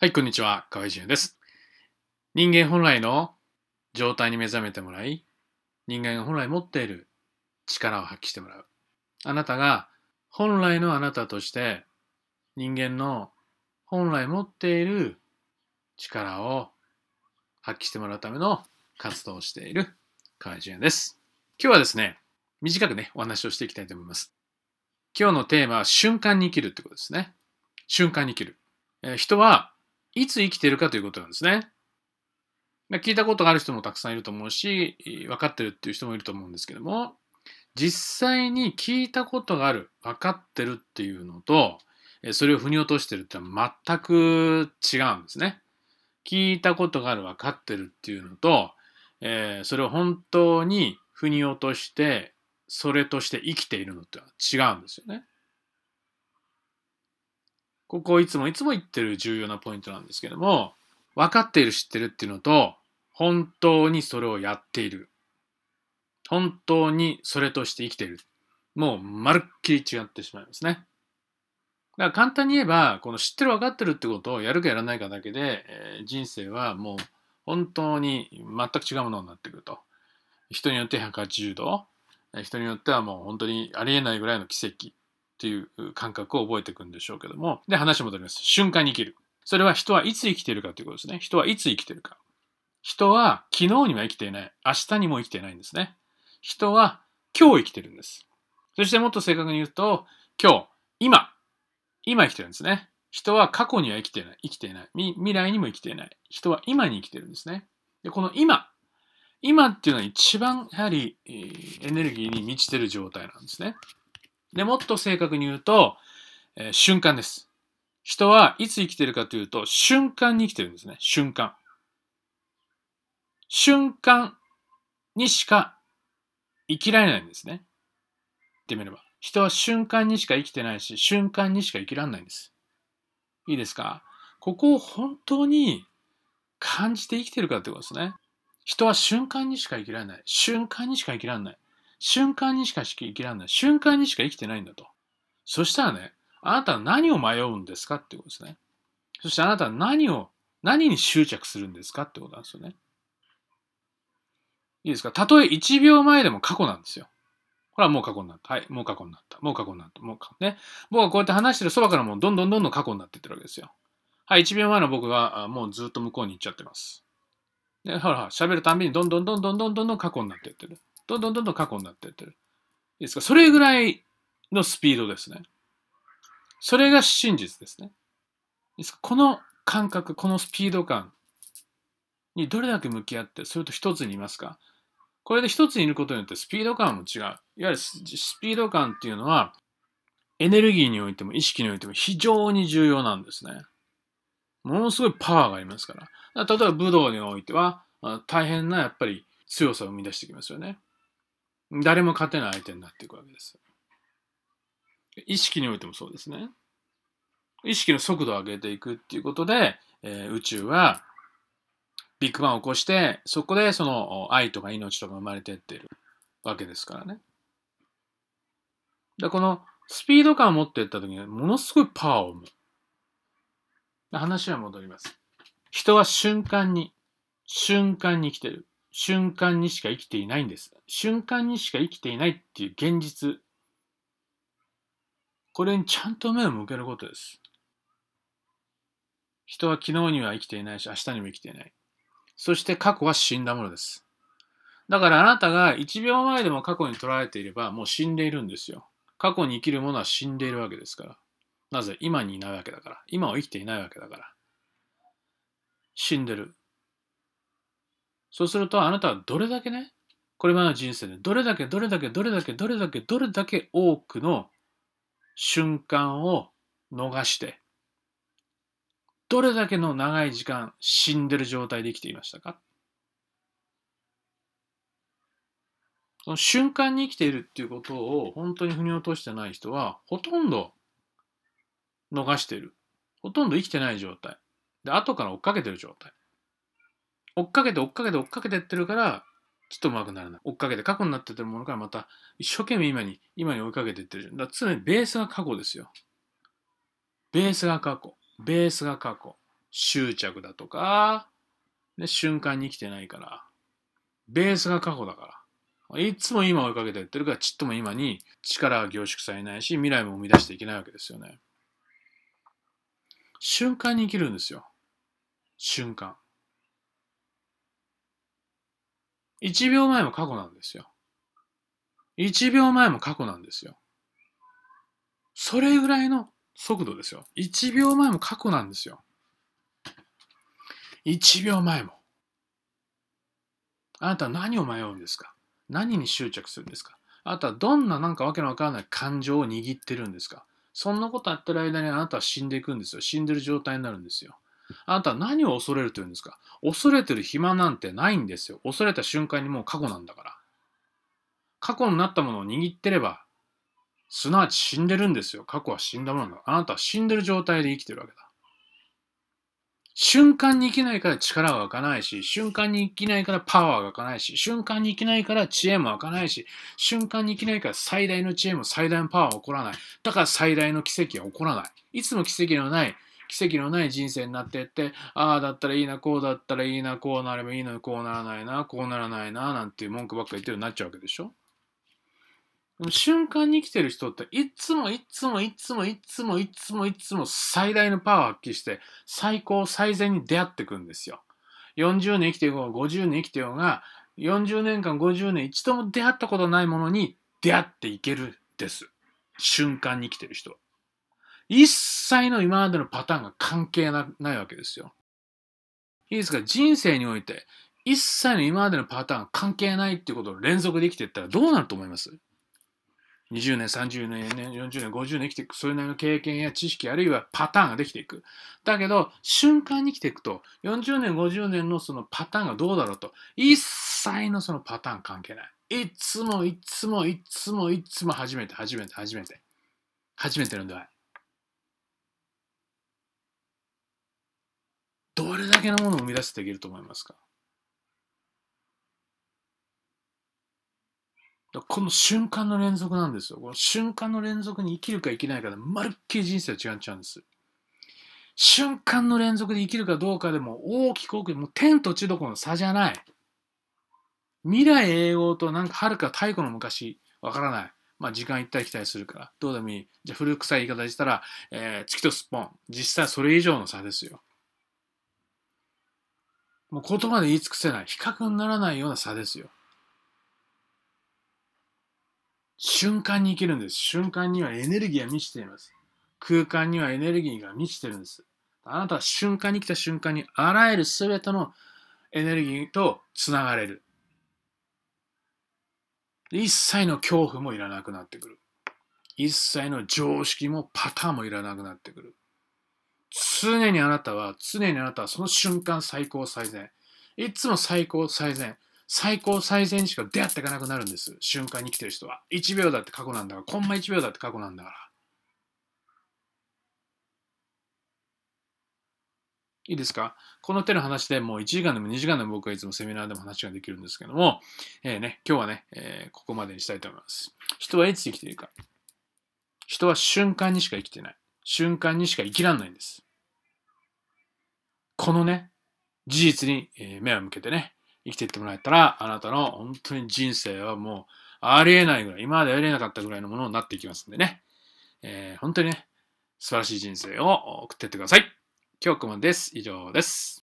はい、こんにちは。河合淳也です。人間本来の状態に目覚めてもらい、人間が本来持っている力を発揮してもらう。あなたが本来のあなたとして人間の本来持っている力を発揮してもらうための活動をしている河合淳です。今日はですね、短くね、お話をしていきたいと思います。今日のテーマは瞬間に生きるってことですね。瞬間に生きる。えー人はいつ生きてるかということなんですね。聞いたことがある人もたくさんいると思うし、分かってるっていう人もいると思うんですけども、実際に聞いたことがある、分かってるっていうのと、それを腑に落としてるってのは全く違うんですね。聞いたことがある、分かってるっていうのと、えそれを本当に腑に落として、それとして生きているのってのは違うんですよね。ここいつもいつも言ってる重要なポイントなんですけども、分かっている知ってるっていうのと、本当にそれをやっている。本当にそれとして生きている。もうまるっきり違ってしまいますね。だから簡単に言えば、この知ってる分かってるってことをやるかやらないかだけで、人生はもう本当に全く違うものになってくると。人によって180度、人によってはもう本当にありえないぐらいの奇跡っていう感覚を覚えていくんでしょうけども。で、話戻ります。瞬間に生きる。それは人はいつ生きているかということですね。人はいつ生きているか。人は昨日には生きていない。明日にも生きていないんですね。人は今日生きてるんです。そしてもっと正確に言うと、今日、今、今生きてるんですね。人は過去には生きていない。生きていない。未来にも生きていない。人は今に生きてるんですね。で、この今、今っていうのは一番やはり、えエネルギーに満ちてる状態なんですね。で、もっと正確に言うと、えー瞬間です。人はいつ生きてるかというと、瞬間に生きてるんですね。瞬間。瞬間にしか生きられないんですね。言ってみれば。人は瞬間にしか生きてないし、瞬間にしか生きられないんです。いいですか？ここを本当に感じて生きてるかってことですね。人は瞬間にしか生きられない。瞬間にしか生きられない。瞬間にしか生きられない。瞬間にしか生きてないんだと。そしたらね、あなたは何を迷うんですかってことですね。そしてあなたは何を、何に執着するんですかってことなんですよね。いいですか？たとえ1秒前でも過去なんですよ。これはもう過去になった。はい、もう過去になった。もう過去になった。もう過去。ね。僕はこうやって話してるそばからもうどんどんどんどん過去になっていってるわけですよ。はい、1秒前の僕がもうずっと向こうに行っちゃってます。で、ほら、喋るたんびにどんどんどんどんどんどんどん過去になっていってる。どんどんどんどん過去になっていってる。いいですか？それぐらいのスピードですね。それが真実ですね。いいですか？この感覚、このスピード感にどれだけ向き合って、それと一つにいますか？これで一つにいることによってスピード感も違う。いわゆるスピード感っていうのは、エネルギーにおいても意識においても非常に重要なんですね。ものすごいパワーがありますから。から例えば武道においては、大変なやっぱり強さを生み出してきますよね。誰も勝てない相手になっていくわけです。意識においてもそうですね。意識の速度を上げていくっていうことで、えー宇宙はビッグバンを起こして、そこでその愛とか命とか生まれてってるわけですからね。で、このスピード感を持っていった時にものすごいパワーを生む。話は戻ります。人は瞬間に、瞬間に生きてる。瞬間にしか生きていないんです。瞬間にしか生きていないっていう現実。これにちゃんと目を向けることです。人は昨日には生きていないし、明日にも生きていない。そして過去は死んだものです。だからあなたが1秒前でも過去に捉えていればもう死んでいるんですよ。過去に生きるものは死んでいるわけですから。なぜ？今にいないわけだから。今を生きていないわけだから。死んでる。そうするとあなたはどれだけね、これまでの人生でどれだけどれだけどれだけどれだけどれだけ多くの瞬間を逃して、どれだけの長い時間死んでる状態で生きていましたか？その瞬間に生きているっていうことを本当に腑に落としてない人はほとんど逃している。ほとんど生きてない状態。で、後から追っかけてる状態。追っかけて追っかけて追っかけてってるから、ちょっとうまくならない。追っかけて過去になってってるものからまた一生懸命今に、今に追いかけてってる。だから常にベースが過去ですよ。ベースが過去。ベースが過去。執着だとか、で瞬間に生きてないから、ベースが過去だから。いつも今追いかけてやってるから、ちっとも今に力が凝縮されないし、未来も生み出していけないわけですよね。瞬間に生きるんですよ。瞬間。1秒前も過去なんですよ。1秒前も過去なんですよ。それぐらいの速度ですよ。1秒前も過去なんですよ。1秒前も。あなたは何を迷うんですか？何に執着するんですか？あなたはどんななんかわけのわからない感情を握ってるんですか？そんなことやってる間にあなたは死んでいくんですよ。死んでる状態になるんですよ。あなたは何を恐れるというんですか？恐れてる暇なんてないんですよ。恐れた瞬間にもう過去なんだから。過去になったものを握ってれば、すなわち死んでるんですよ。過去は死んだものだ。あなたは死んでる状態で生きてるわけだ。瞬間に生きないから力が湧かないし、瞬間に生きないからパワーが湧かないし、瞬間に生きないから知恵も湧かないし、瞬間に生きないから最大の知恵も最大のパワーは起こらない。だから最大の奇跡は起こらない。いつも奇跡のない、奇跡のない人生になってって、ああだったらいいな、こうだったらいいな、こうなればいいのにこうならないな、こうならないな、なんていう文句ばっか言ってるようになっちゃうわけでしょ？瞬間に生きてる人っていつもいつもいつもいつもいつもいつも最大のパワーを発揮して最高最善に出会ってくんですよ。40年生きてようが50年生きてようが40年間50年一度も出会ったことないものに出会っていけるです。瞬間に生きてる人は。一切の今までのパターンが関係ないわけですよ。いいですか人生において一切の今までのパターン関係ないっていうことを連続で生きていったらどうなると思います？20年、30年、40年、50年生きていく、それなりの経験や知識、あるいはパターンができていく。だけど、瞬間に生きていくと、40年、50年のそのパターンがどうだろうと、一切のそのパターン関係ない。いつも、いつも、いつも、いつも初めて、初めて、初めて。初めての出会い。どれだけのものを生み出していけると思いますか？この瞬間の連続なんですよ。この瞬間の連続に生きるか生きないかで、まるっきり人生は違っちゃうんです。瞬間の連続で生きるかどうかでも大きく大きく、もう天と地どころの差じゃない。未来永劫となんか遥か太古の昔、わからない。まあ時間行ったり来たりするから、どうでもいい。じゃあ古臭い言い方したら、えー、月とすっぽん。実際それ以上の差ですよ。もう言葉で言い尽くせない。比較にならないような差ですよ。瞬間に生きるんです。瞬間にはエネルギーが満ちています。空間にはエネルギーが満ちてるんです。あなたは瞬間に来た瞬間にあらゆる全てのエネルギーとつながれる。一切の恐怖もいらなくなってくる。一切の常識もパターンもいらなくなってくる。常にあなたは、常にあなたはその瞬間最高最善。いつも最高最善。最高最善にしか出会っていかなくなるんです。瞬間に生きてる人は。1秒だって過去なんだから、コンマ1秒だって過去なんだから。いいですか？この手の話でもう1時間でも2時間でも僕はいつもセミナーでも話ができるんですけども、えー、ね、今日はね、えー、ここまでにしたいと思います。人はいつ生きているか。人は瞬間にしか生きてない。瞬間にしか生きらんないんです。このね、事実に目を向けてね、生きていってもらえたら、あなたの本当に人生はもうありえないぐらい、今までありえなかったぐらいのものになっていきますんでね。えー、本当にね、素晴らしい人生を送っていってください。今日ここまでです。以上です。